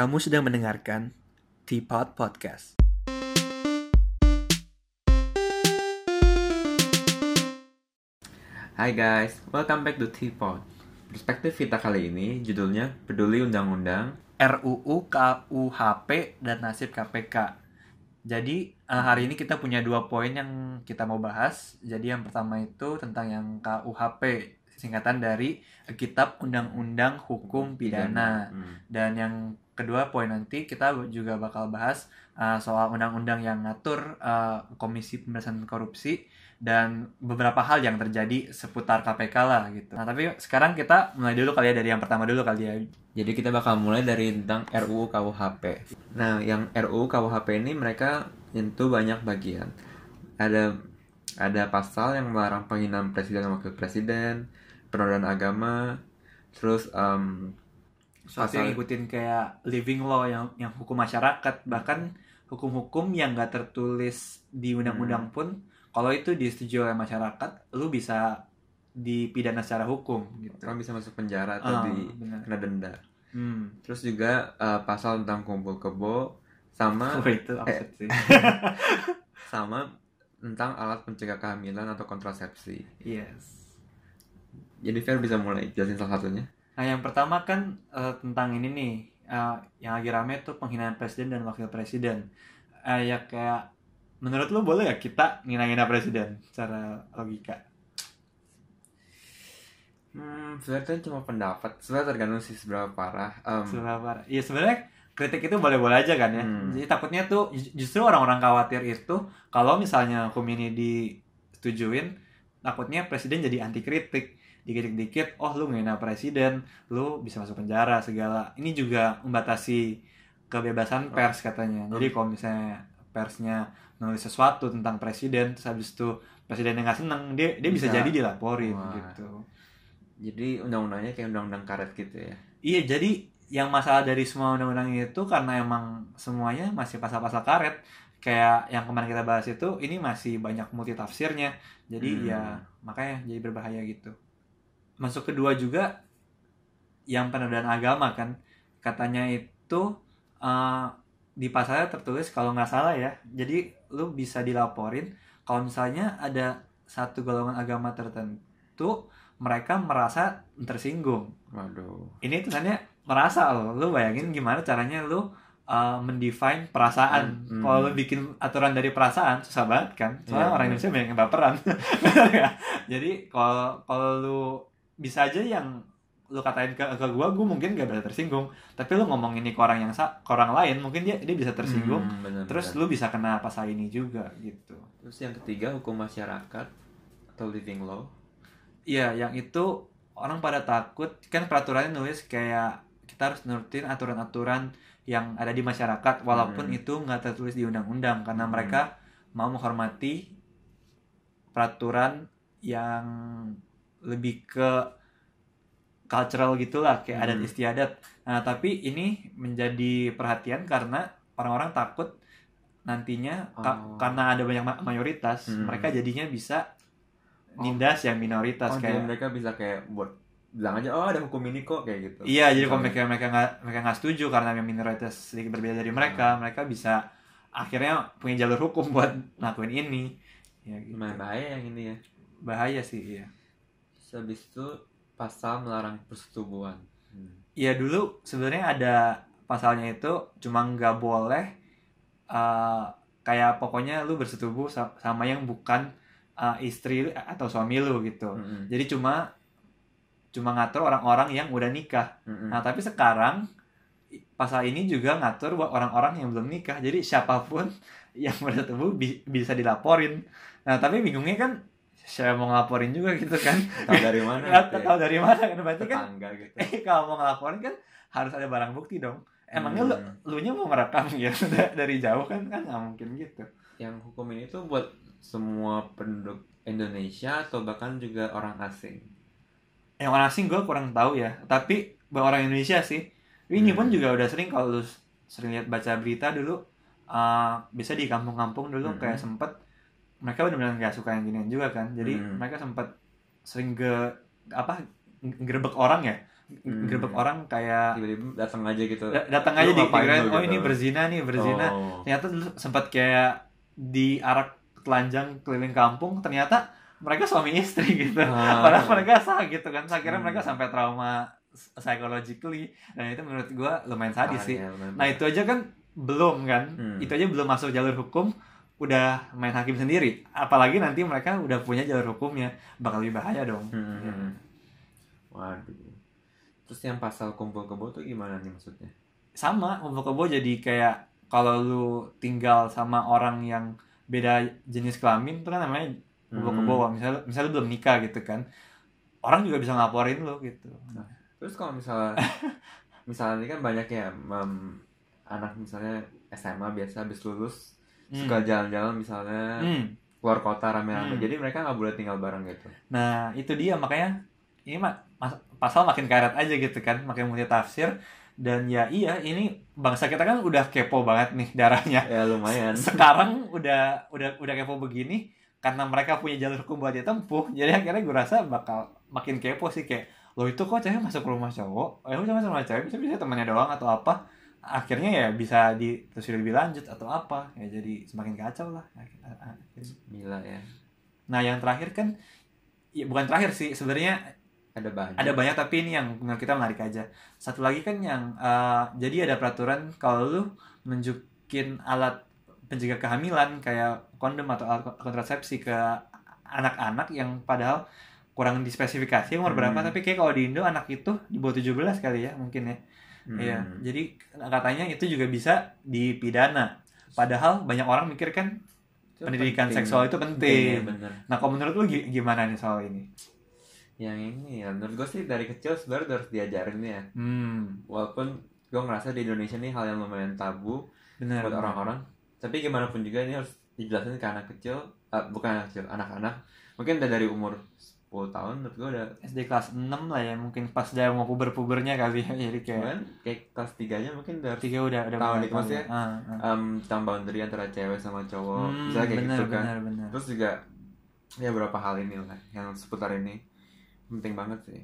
Kamu sedang mendengarkan Teapot Podcast. Hai guys, welcome back to Teapot. Perspektif kita kali ini judulnya Peduli Undang-Undang RUU KUHP dan nasib KPK. Jadi eh, hari ini kita punya dua poin yang kita mau bahas. Jadi yang pertama itu tentang yang KUHP, singkatan dari Kitab Undang-Undang Hukum Pidana. Hmm. Dan yang kedua poin nanti kita juga bakal bahas uh, soal undang-undang yang ngatur uh, Komisi Pemberantasan Korupsi dan beberapa hal yang terjadi seputar KPK lah gitu. Nah tapi sekarang kita mulai dulu kali ya dari yang pertama dulu kali ya. Jadi kita bakal mulai dari tentang RUU KUHP. Nah, yang RUU KUHP ini mereka nyentuh banyak bagian. Ada ada pasal yang melarang penghinaan presiden dan wakil presiden, penodaan agama, terus em, Soalnya Pasal- ngikutin kayak living law yang yang hukum masyarakat bahkan hukum-hukum yang gak tertulis di undang-undang pun kalau itu disetujui oleh masyarakat lu bisa dipidana secara hukum gitu. orang bisa masuk penjara atau Ah, di kena denda. Hmm. Terus juga eh, pasal tentang kumpul kebo sama Oh, itu absurd sih. sama tentang alat pencegah kehamilan atau kontrasepsi. yes. Jadi Fer bisa mulai jelasin salah satunya. Nah, yang pertama kan eh, tentang ini nih, eh, yang lagi rame tuh penghinaan presiden dan wakil presiden. Eh, ya kayak, menurut lu boleh ya kita ngina-ngina presiden secara logika? Hmm, sebenarnya kan cuma pendapat. Sebenarnya tergantung sih seberapa parah. Em, Seberapa parah? Iya sebenarnya kritik itu boleh-boleh aja kan ya. Hmm. Jadi takutnya tuh ju- justru orang-orang khawatir itu kalau misalnya hukum ini disetujuin, takutnya presiden jadi anti kritik. Dikit-dikit, oh lu ngina presiden, lu bisa masuk penjara segala. Ini juga membatasi kebebasan pers katanya. Jadi kalau misalnya persnya nulis sesuatu tentang presiden, terus habis itu presidennya nggak seneng, dia dia bisa, Bisa. jadi dilaporin Wah. gitu. jadi undang-undangnya kayak undang-undang karet gitu ya. Iya, jadi yang masalah dari semua undang-undang itu karena emang semuanya masih pasal-pasal karet. Kayak yang kemarin kita bahas itu, ini masih banyak multi tafsirnya. Jadi Hmm. ya makanya jadi berbahaya gitu. Masuk kedua juga yang penodaan agama kan. Katanya itu eh, di pasalnya tertulis kalau nggak salah ya. Jadi lu bisa dilaporin kalau misalnya ada satu golongan agama tertentu mereka merasa tersinggung Waduh. ini tulisannya merasa loh lu bayangin gimana caranya lu uh, mendefine perasaan Hmm. kalau lu bikin aturan dari perasaan susah banget kan soalnya Iya, orang. Indonesia banyak yang baperan jadi kalau kalau lu bisa aja yang lu katain ke, ke gua gua mungkin gak bisa tersinggung tapi lu ngomong ini ke orang yang sa ke orang lain mungkin dia dia bisa tersinggung Hmm, bener, terus bener. lu bisa kena pasal ini juga gitu Terus yang ketiga hukum masyarakat atau living law. Iya, yang itu orang pada takut kan peraturannya nulis kayak kita harus nurutin aturan-aturan yang ada di masyarakat walaupun Hmm. itu nggak tertulis di undang-undang karena Hmm. mereka mau menghormati peraturan yang lebih ke cultural gitulah kayak adat Hmm. istiadat. Nah, tapi ini menjadi perhatian karena orang-orang takut nantinya ka- Oh. karena ada banyak ma- mayoritas, Hmm. mereka jadinya bisa Oh. nindas yang minoritas Oh, jadi kayak mereka bisa kayak buat bilang aja oh ada hukum ini kok kayak gitu. Iya, jadi kalau mereka mereka nggak mereka nggak setuju karena yang minoritas sedikit berbeda dari mereka, Hmm. mereka bisa akhirnya punya jalur hukum buat ngelakuin ini. Ya gitu. Lumayan bahaya yang ini ya. Bahaya sih, iya. Habis itu pasal melarang persetubuhan. Hmm. Iya dulu sebenarnya ada pasalnya itu cuma nggak boleh eh, kayak pokoknya lu bersetubuh sa- sama yang bukan eh, istri atau suami lu gitu. Mm-mm. Jadi cuma cuma ngatur orang-orang yang udah nikah. Mm-mm. Nah, tapi sekarang pasal ini juga ngatur buat orang-orang yang belum nikah. Jadi siapa pun yang bersetubuh bi- bisa dilaporin. Nah, tapi bingungnya kan siapa mau ngelaporin juga gitu kan. tahu dari mana? Gitu ya? tahu dari mana kan berarti kan Tetangga gitu. eh kalau mau ngelaporin kan harus ada barang bukti dong. Emangnya lu Hmm. lu nya mau merekam gitu da- dari jauh kan kan nggak mungkin gitu. Yang hukum ini tuh buat semua penduduk Indonesia atau bahkan juga orang asing. Yang orang asing gue kurang tahu ya. Tapi buat orang Indonesia sih. Ini pun Hmm. juga udah sering kalau lu sering lihat baca berita dulu. uh, bisa di kampung-kampung dulu Hmm. kayak sempet mereka benar-benar nggak suka yang ginian juga kan. Jadi Hmm. mereka sempet sering ge apa ngerebek orang ya Hmm. gerbek orang kayak tiba-tiba datang aja gitu da- datang aja di lu oh gitu?" ini berzina nih berzina Oh. ternyata dulu sempat kayak diarak telanjang keliling kampung ternyata mereka suami istri gitu Ah. padahal mereka sah gitu kan saya kira Hmm. mereka sampai trauma psychologically dan itu menurut gua lumayan sadis Ah, sih lumayan nah itu aja kan belum kan Hmm. itu aja belum masuk jalur hukum udah main hakim sendiri apalagi nanti mereka udah punya jalur hukumnya bakal lebih bahaya dong Hmm, hmm, hmm. Waduh. Terus yang pasal kumpul kebo tuh gimana nih maksudnya? sama kumpul kebo jadi kayak kalau lu tinggal sama orang yang beda jenis kelamin itu kan namanya kumpul Hmm. kebo misalnya misalnya lu belum nikah gitu kan orang juga bisa ngelaporin lu gitu Terus kalau misalnya misalnya ini kan banyak ya anak misalnya SMA biasa habis lulus Hmm. suka jalan-jalan misalnya Hmm. keluar kota rame-rame. Hmm. Jadi mereka nggak boleh tinggal bareng gitu. Nah, itu dia makanya ini mas- pasal makin karet aja gitu kan, makin multi tafsir dan ya iya ini bangsa kita kan udah kepo banget nih darahnya. Ya lumayan. Sekarang udah udah udah kepo begini karena mereka punya jalur hukum buat ditempuh. Jadi akhirnya gue rasa bakal makin kepo sih kayak lo itu kok cewek masuk rumah cowok, eh lo cuma sama cewek bisa bisa temannya doang atau apa? Akhirnya ya bisa ditelusuri lebih lanjut atau apa? Ya jadi semakin kacau lah. akhirnya. Gila ya. Nah yang terakhir kan, ya bukan terakhir sih sebenarnya Ada banyak. ada banyak tapi ini yang menurut kita menarik aja. Satu lagi kan yang eh, jadi ada peraturan kalau lu nunjukin alat pencegah kehamilan kayak kondom atau alat kontrasepsi ke anak-anak yang padahal kurang dispesifikasi umur berapa Hmm. tapi kayak kalau di Indo anak itu di bawah 17 kali ya mungkin ya. Hmm. Iya. Jadi katanya itu juga bisa dipidana. Padahal banyak orang mikir kan Itu pendidikan penting. seksual itu penting. Iya, bener. Nah, kalau menurut lu gi- gimana nih soal ini? Yang ini ya menurut gue sih dari kecil sebenarnya harus diajarin ya. Hmm, Walaupun gue ngerasa di Indonesia nih hal yang lumayan tabu benar. buat orang-orang. Tapi gimana pun juga ini harus dijelasin ke anak kecil, eh, bukan anak kecil, anak-anak. Mungkin dari umur 10 tahun menurut gue udah SD kelas 6 lah ya, mungkin pas dia mau puber-pubernya kali ya. Jadi kayak Cuman kayak kelas 3 nya mungkin udah tiga udah udah Tahu mulai nih, tahu maksudnya, ya. Ah, ah. um, tentang boundary antara cewek sama cowok. Hmm, Misalnya kayak benar, gitu kan. benar, benar. Terus juga ya beberapa hal ini lah yang seputar ini penting banget sih.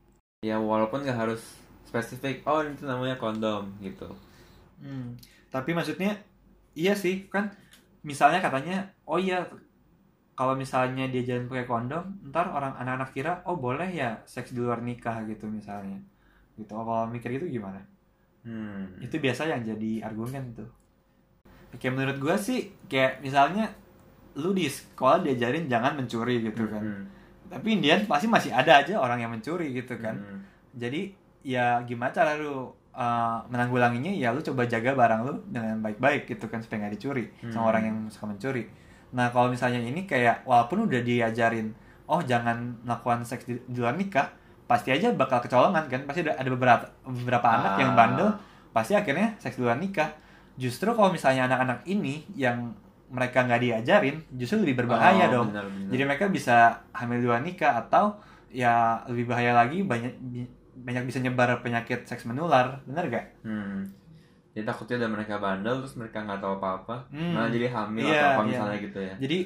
Ya walaupun nggak harus spesifik, oh itu namanya kondom gitu. Hmm. Tapi maksudnya iya sih kan misalnya katanya oh iya kalau misalnya dia jalan pakai kondom ntar orang anak-anak kira oh boleh ya seks di luar nikah gitu misalnya gitu Oh, kalau mikir gitu gimana Hmm. itu biasa yang jadi argumen tuh kayak menurut gua sih kayak misalnya lu di sekolah diajarin jangan mencuri gitu kan Hmm. tapi Indian pasti masih ada aja orang yang mencuri gitu kan Hmm. jadi ya gimana cara lu uh, menanggulanginya ya lu coba jaga barang lu dengan baik-baik gitu kan supaya nggak dicuri sama Hmm. orang yang suka mencuri nah kalau misalnya ini kayak walaupun udah diajarin oh jangan melakukan seks di, di luar nikah pasti aja bakal kecolongan kan pasti ada, ada beberapa beberapa anak yang Ah. bandel pasti akhirnya seks di luar nikah justru kalau misalnya anak-anak ini yang mereka nggak diajarin justru lebih berbahaya Oh, dong benar, benar. jadi mereka bisa hamil di luar nikah atau ya lebih bahaya lagi banyak banyak bisa nyebar penyakit seks menular, benar gak? Hmm. Jadi takutnya udah mereka bandel terus mereka nggak tahu apa-apa, Hmm. malah jadi hamil Iya, atau apa iya. misalnya gitu ya. Jadi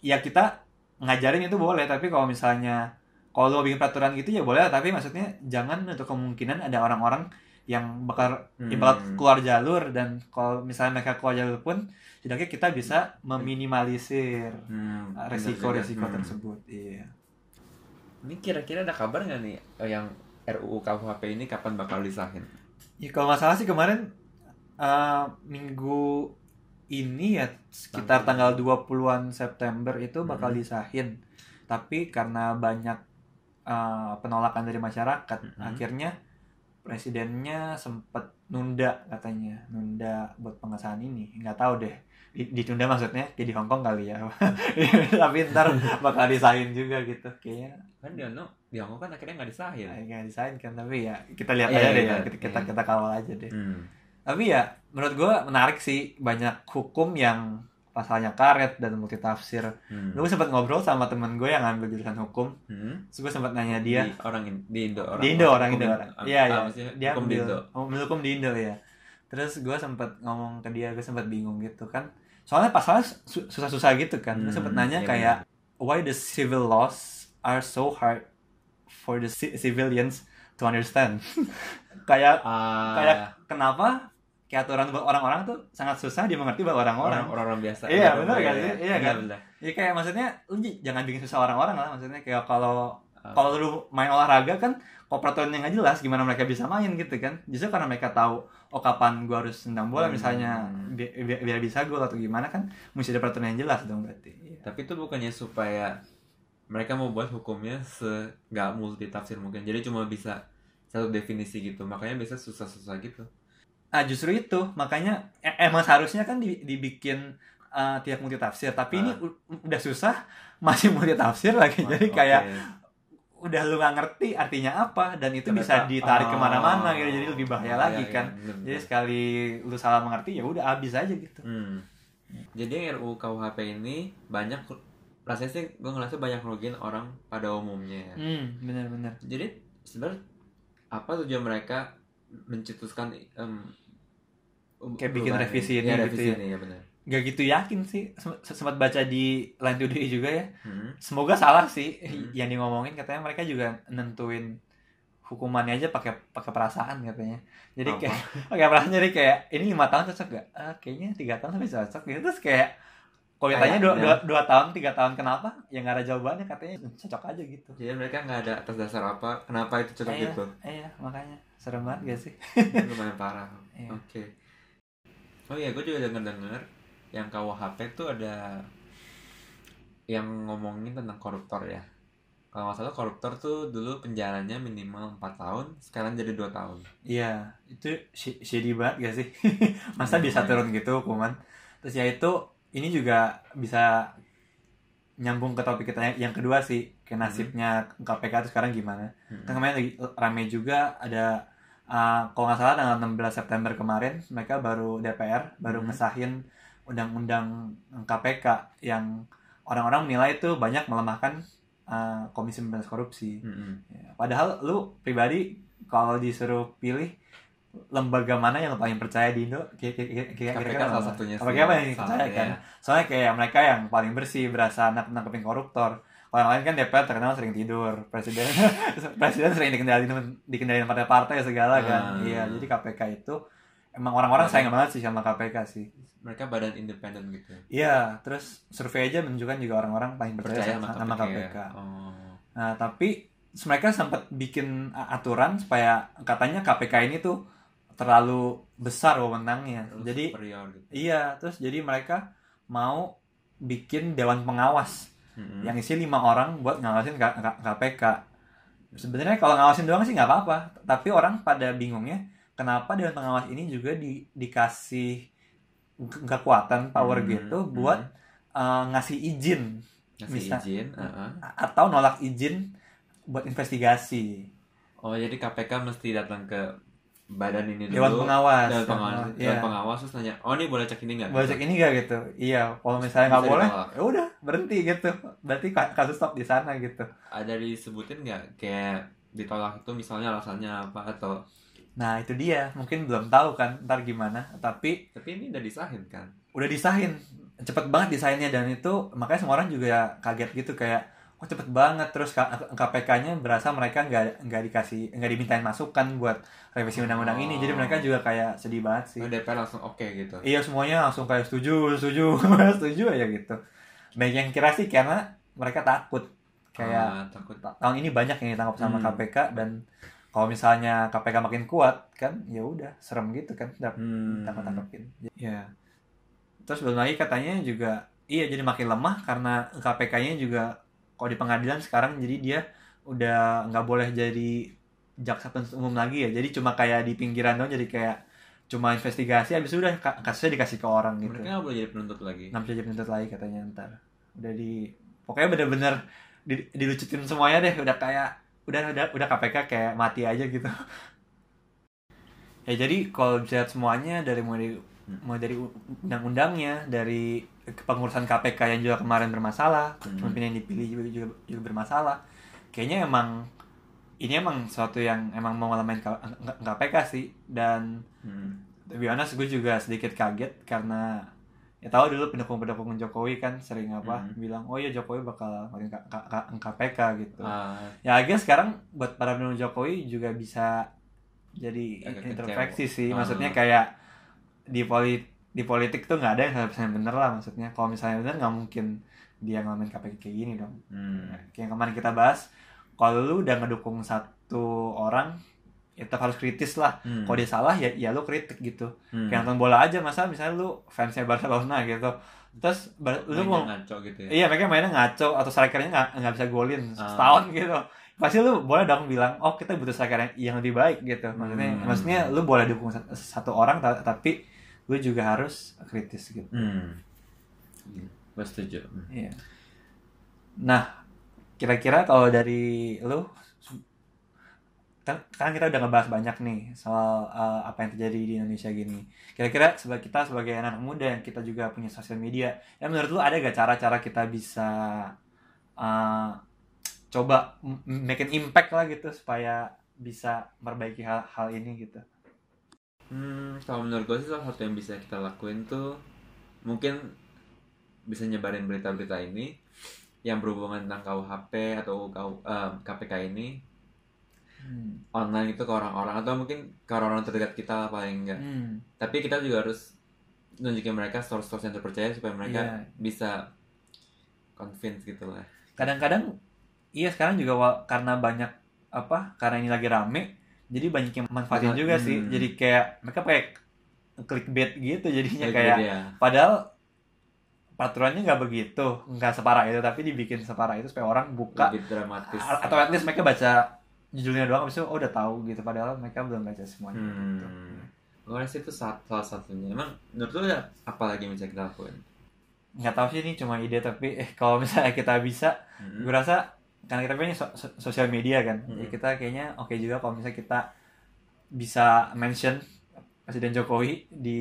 ya kita ngajarin itu boleh, tapi kalau misalnya kalau lo bikin peraturan gitu ya boleh, tapi maksudnya jangan untuk kemungkinan ada orang-orang yang bakal Hmm. keluar jalur dan kalau misalnya mereka keluar jalur pun setidaknya kita bisa meminimalisir Hmm, benar resiko-resiko juga. Hmm. tersebut. Iya. Ini kira-kira ada kabar nggak nih eh, yang RUU KUHP ini kapan bakal disahin? Ya kalau nggak salah sih kemarin eh, minggu ini ya sekitar tanggal 20-an September itu bakal Mhm. disahin. Tapi karena banyak eh, penolakan dari masyarakat, Mhm. akhirnya presidennya sempat nunda katanya, nunda buat pengesahan ini. Nggak tahu deh. Di- Ditunda maksudnya kayak di Hong Kong kali ya. Tapi ntar bakal disahin juga gitu. Kayaknya Kan dia no, di Hongkong kan akhirnya nggak disahin. nggak disahin kan. Tapi ya kita lihat Iya, aja deh iya, ya. Kita, kita, iya. kita kawal aja deh. Hmm. Tapi ya menurut gue menarik sih banyak hukum yang pasalnya karet dan multitafsir. Hmm. Gue sempat ngobrol sama temen gue yang ngambil jurusan hukum. Hmm. Terus gue sempat nanya dia di orang in- di Indo orang di Indo orang Indo in- orang. Iya iya. Dia hukum di ambil Indo. ambil hukum di Indo ya. Terus gue sempat ngomong ke dia, gue sempat bingung gitu kan. Soalnya pasalnya su- susah-susah gitu kan. Gue sempat Hmm, nanya iya kayak why the civil laws are so hard for the ci- civilians to understand kayak Ah, kayak kenapa kayak aturan buat orang-orang tuh sangat susah dimengerti buat orang-orang orang-orang biasa. Iya, Iya, bener iya, kan sih? Iya kan? bener. ya kayak maksudnya lu jangan bikin susah orang-orang lah maksudnya kayak kalau Ah. kalau lu main olahraga kan kalau peraturannya nggak jelas gimana mereka bisa main gitu kan justru karena mereka tahu oh kapan gua harus tendang bola Hmm. misalnya bi- bi- biar, bisa gol atau gimana kan mesti ada peraturan yang jelas dong berarti Iya. Tapi itu bukannya supaya mereka mau buat hukumnya se nggak multi tafsir mungkin. Jadi cuma bisa satu definisi gitu. Makanya biasa susah-susah gitu. Ah justru itu makanya e- emang seharusnya kan di- dibikin uh, tiap multi tafsir tapi ini Ah. udah susah masih multi tafsir lagi jadi Oke. kayak udah lu nggak ngerti artinya apa dan itu bisa Ternyata- ditarik oh, ke mana-mana gitu jadi lebih bahaya lagi iya, kan iya, jadi sekali lu salah mengerti ya udah habis aja gitu Hmm. Jadi RUU KUHP ini banyak rasanya sih gue ngerasa banyak merugikan orang pada umumnya ya. hmm benar-benar Jadi sebenarnya apa tujuan mereka mencetuskan um, Kayak bikin revisi ini Ya, gitu revisi ya. ini ya benar. gak gitu yakin sih Sem- sempat baca di Line Today juga ya Hmm. semoga salah sih Hmm. yang di ngomongin katanya mereka juga nentuin hukumannya aja pakai pakai perasaan katanya jadi Apa? kayak pakai perasaan jadi kayak ini lima tahun cocok gak ah, kayaknya tiga tahun lebih cocok gitu terus kayak kalau ditanya dua, dua, dua tahun tiga tahun kenapa ya nggak ada jawabannya katanya cocok aja gitu Jadi mereka nggak ada atas dasar apa, kenapa itu cocok iya, gitu. iya makanya serem banget gak sih lumayan parah. Iya. Oke. Oh iya, gue juga denger-denger yang KUHP tuh ada yang ngomongin tentang koruptor ya. Kalau nggak salah koruptor tuh dulu penjaranya minimal 4 tahun, sekarang jadi 2 tahun. Iya, itu shady banget gak sih? Masa Iya, bisa lumayan. turun gitu hukuman? Terus ya itu, ini juga bisa nyambung ke topik kita yang kedua sih, ke nasibnya KPK itu sekarang gimana? Hmm. Kan kemarin lagi rame juga ada, uh, kalau nggak salah tanggal 16 September kemarin, mereka baru DPR, baru Hmm. ngesahin undang-undang KPK yang orang-orang menilai itu banyak melemahkan uh, Komisi Pemberantasan Korupsi. Mm-mm. Ya, padahal lu pribadi kalau disuruh pilih lembaga mana yang paling percaya di Indo? Kira-kira salah satunya. KPK apa yang percaya kan? Soalnya kayak mereka yang paling bersih, berasa nak nangkepin koruptor. Yang lain kan DPR terkenal sering tidur, presiden presiden sering dikendalin dikendalin partai-partai segala kan. Ah. Iya, jadi KPK itu emang orang-orang sayang banget sih sama KPK sih. Mereka badan independen gitu. Iya, terus survei aja menunjukkan juga orang-orang paling percaya, Percaya sama, sama KPK. KPK. Oh. Nah, tapi mereka sempat bikin aturan supaya katanya KPK ini tuh terlalu besar wewenangnya. Jadi superior gitu. iya, terus jadi mereka mau bikin dewan pengawas Mm-mm. yang isi lima orang buat ngawasin K- K- KPK. Sebenarnya kalau ngawasin doang sih nggak apa-apa, tapi orang pada bingungnya kenapa dewan pengawas ini juga di, dikasih ke- kekuatan power Hmm, gitu hmm. buat uh, ngasih izin ngasih bisa- izin. uh-uh. atau nolak izin buat investigasi Oh jadi KPK mesti datang ke badan ini dulu. dewan pengawas. Dewan pengawas, Iya. dewan pengawas terus nanya, oh ini boleh cek ini nggak? boleh cek ini gak gitu. Iya kalau misalnya nggak boleh ya udah berhenti gitu. Berarti ka- kasus stop di sana gitu. Ada disebutin nggak? Kayak ditolak itu misalnya alasannya apa atau nah itu dia. Mungkin belum tahu kan ntar gimana. Tapi tapi ini udah disahin kan? udah disahin. Cepet banget disahinnya dan itu makanya semua orang juga kaget gitu. Kayak oh cepet banget terus KPK-nya berasa mereka nggak nggak dikasih nggak dimintain masukan buat revisi undang-undang ini jadi Oh. mereka juga kayak sedih banget sih Oh, DPR langsung oke gitu. Iya semuanya langsung kayak setuju, setuju, setuju aja gitu. Banyak yang kira sih karena mereka takut kayak Ah, takut. ta- tahun ini banyak yang ditangkap sama Hmm. KPK dan kalau misalnya KPK makin kuat kan ya udah serem gitu kan dap- Hmm. tangkap tangkapin. Ya. Terus belum lagi katanya juga iya jadi makin lemah karena KPK-nya juga kalau di pengadilan sekarang jadi dia udah nggak boleh jadi jaksa penuntut umum lagi ya. Jadi cuma kayak di pinggiran doang jadi kayak cuma investigasi habis itu udah ka- kasusnya dikasih ke orang gitu. Mereka nggak boleh jadi penuntut lagi. nggak bisa jadi penuntut lagi katanya ntar. Udah di pokoknya bener-bener di, dilucutin semuanya deh. Udah kayak udah udah udah KPK kayak mati aja gitu. Ya jadi kalau dilihat semuanya dari mulai mulai dari undang-undangnya dari kepengurusan KPK yang juga kemarin bermasalah Hmm. pemimpin yang dipilih juga, juga juga bermasalah kayaknya emang ini emang suatu yang emang mau ngalamin KPK sih dan Hmm. to be honest gue juga sedikit kaget karena ya tahu dulu pendukung-pendukung Jokowi kan sering apa Mhm. bilang oh iya Jokowi bakal K- KPK gitu Ah, ya agak sekarang buat para pendukung Jokowi juga bisa jadi introspeksi sih Ah. maksudnya kayak di polit di politik tuh nggak ada yang 100% bener lah maksudnya kalau misalnya bener nggak mungkin dia ngalamin KPK kayak gini dong hmm. kayak yang kemarin kita bahas kalau lu udah ngedukung satu orang ya tetap harus kritis lah Hmm. kalau dia salah ya ya lu kritik gitu Hmm. kayak nonton bola aja masa misalnya lu fansnya Barcelona gitu terus bar- lu mau ngaco gitu ya iya mereka mainnya ngaco atau strikernya nggak nggak bisa golin Ah. setahun gitu pasti lu boleh dong bilang oh kita butuh striker yang- yang lebih baik gitu maksudnya Hmm. maksudnya lu boleh dukung sat- satu orang ta- tapi lu juga harus kritis gitu hmm. gue setuju Hmm. iya nah kira-kira kalau dari lu kan kan kita udah ngebahas banyak nih soal uh, apa yang terjadi di Indonesia gini. Kira-kira sebagai kita sebagai anak muda yang kita juga punya sosial media, ya menurut lu ada gak cara-cara kita bisa uh, coba make an impact lah gitu supaya bisa memperbaiki hal-hal ini gitu. Hmm, kalau menurut gue sih salah satu yang bisa kita lakuin tuh mungkin bisa nyebarin berita-berita ini yang berhubungan tentang KUHP atau KU, eh, KPK ini Hmm. online itu ke orang-orang atau mungkin ke orang-orang terdekat kita lah paling enggak. Hmm. Tapi kita juga harus nunjukin mereka source-source yang terpercaya supaya mereka Iya. bisa convince gitu lah. Kadang-kadang iya sekarang juga karena banyak apa? Karena ini lagi rame, jadi banyak yang manfaatin juga sih. hmm. Jadi kayak mereka pakai clickbait gitu jadinya Kayak kayak gitu ya. Padahal peraturannya nggak begitu, nggak separah itu, tapi dibikin separah itu supaya orang buka lebih dramatis. atau at least mereka baca judulnya doang, habis itu oh udah tahu gitu. Padahal mereka belum baca semuanya. Gitu. Hmm. Gue rasa itu sa- salah satunya. Emang menurut lu ya apa lagi yang bisa kita lakuin? Nggak tahu sih ini cuma ide tapi eh kalau misalnya kita bisa, Hmm. gue rasa karena kita punya so- so- sosial media kan, jadi Hmm. kita kayaknya oke juga kalau misalnya kita bisa mention Presiden Jokowi di,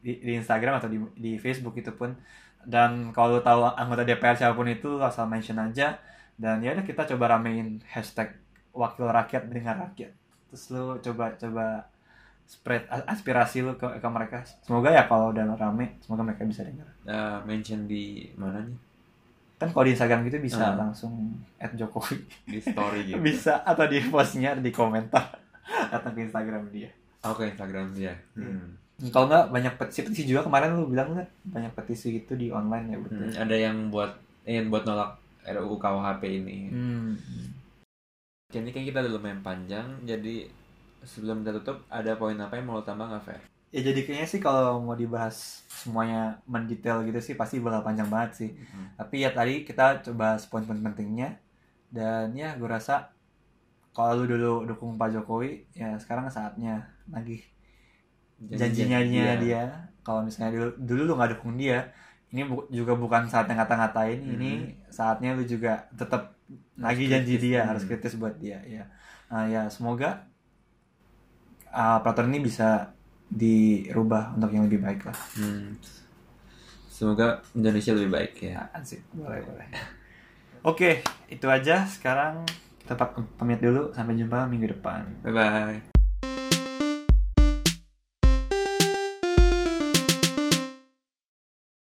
di, di Instagram atau di, di Facebook itu pun. Dan kalau lu tahu anggota DPR siapa pun itu asal mention aja. Dan ya udah kita coba ramein hashtag wakil rakyat dengar rakyat. Terus lu coba coba spread aspirasi lu ke, ke mereka. Semoga ya kalau udah rame semoga mereka bisa dengar. Eh, mention di mana nih? Kan kalau di Instagram gitu bisa Hmm. langsung add Jokowi Di story gitu. bisa atau di postnya di komentar datang ke Instagram dia Oke Instagram dia. Hmm. kalau nggak banyak petisi petisi juga kemarin lu bilang nggak banyak petisi gitu di online ya betul Hmm, Ada yang buat ingin buat nolak RUU KUHP ini. Hmm. Jadi kan kita udah lumayan panjang. Jadi sebelum kita tutup ada poin apa yang mau lo tambah nggak Fer? Ya jadi kayaknya sih kalau mau dibahas semuanya mendetail gitu sih pasti bakal panjang banget sih Hmm. tapi ya tadi kita coba poin-poin pentingnya dan ya gue rasa kalau lu dulu dukung Pak Jokowi ya sekarang saatnya lagi janjinya dia, dia. kalau misalnya dulu, dulu lu nggak dukung dia ini bu- juga bukan saatnya ngata-ngatain Hmm. ini saatnya lu juga tetap lagi kritis. janji dia Hmm. harus kritis buat dia ya Nah, ya semoga uh, peraturan ini bisa dirubah untuk yang lebih baik lah. Hmm. Semoga Indonesia lebih baik ya. ya sih boleh boleh oke itu aja. Sekarang kita pamit dulu. Sampai jumpa minggu depan. Bye bye.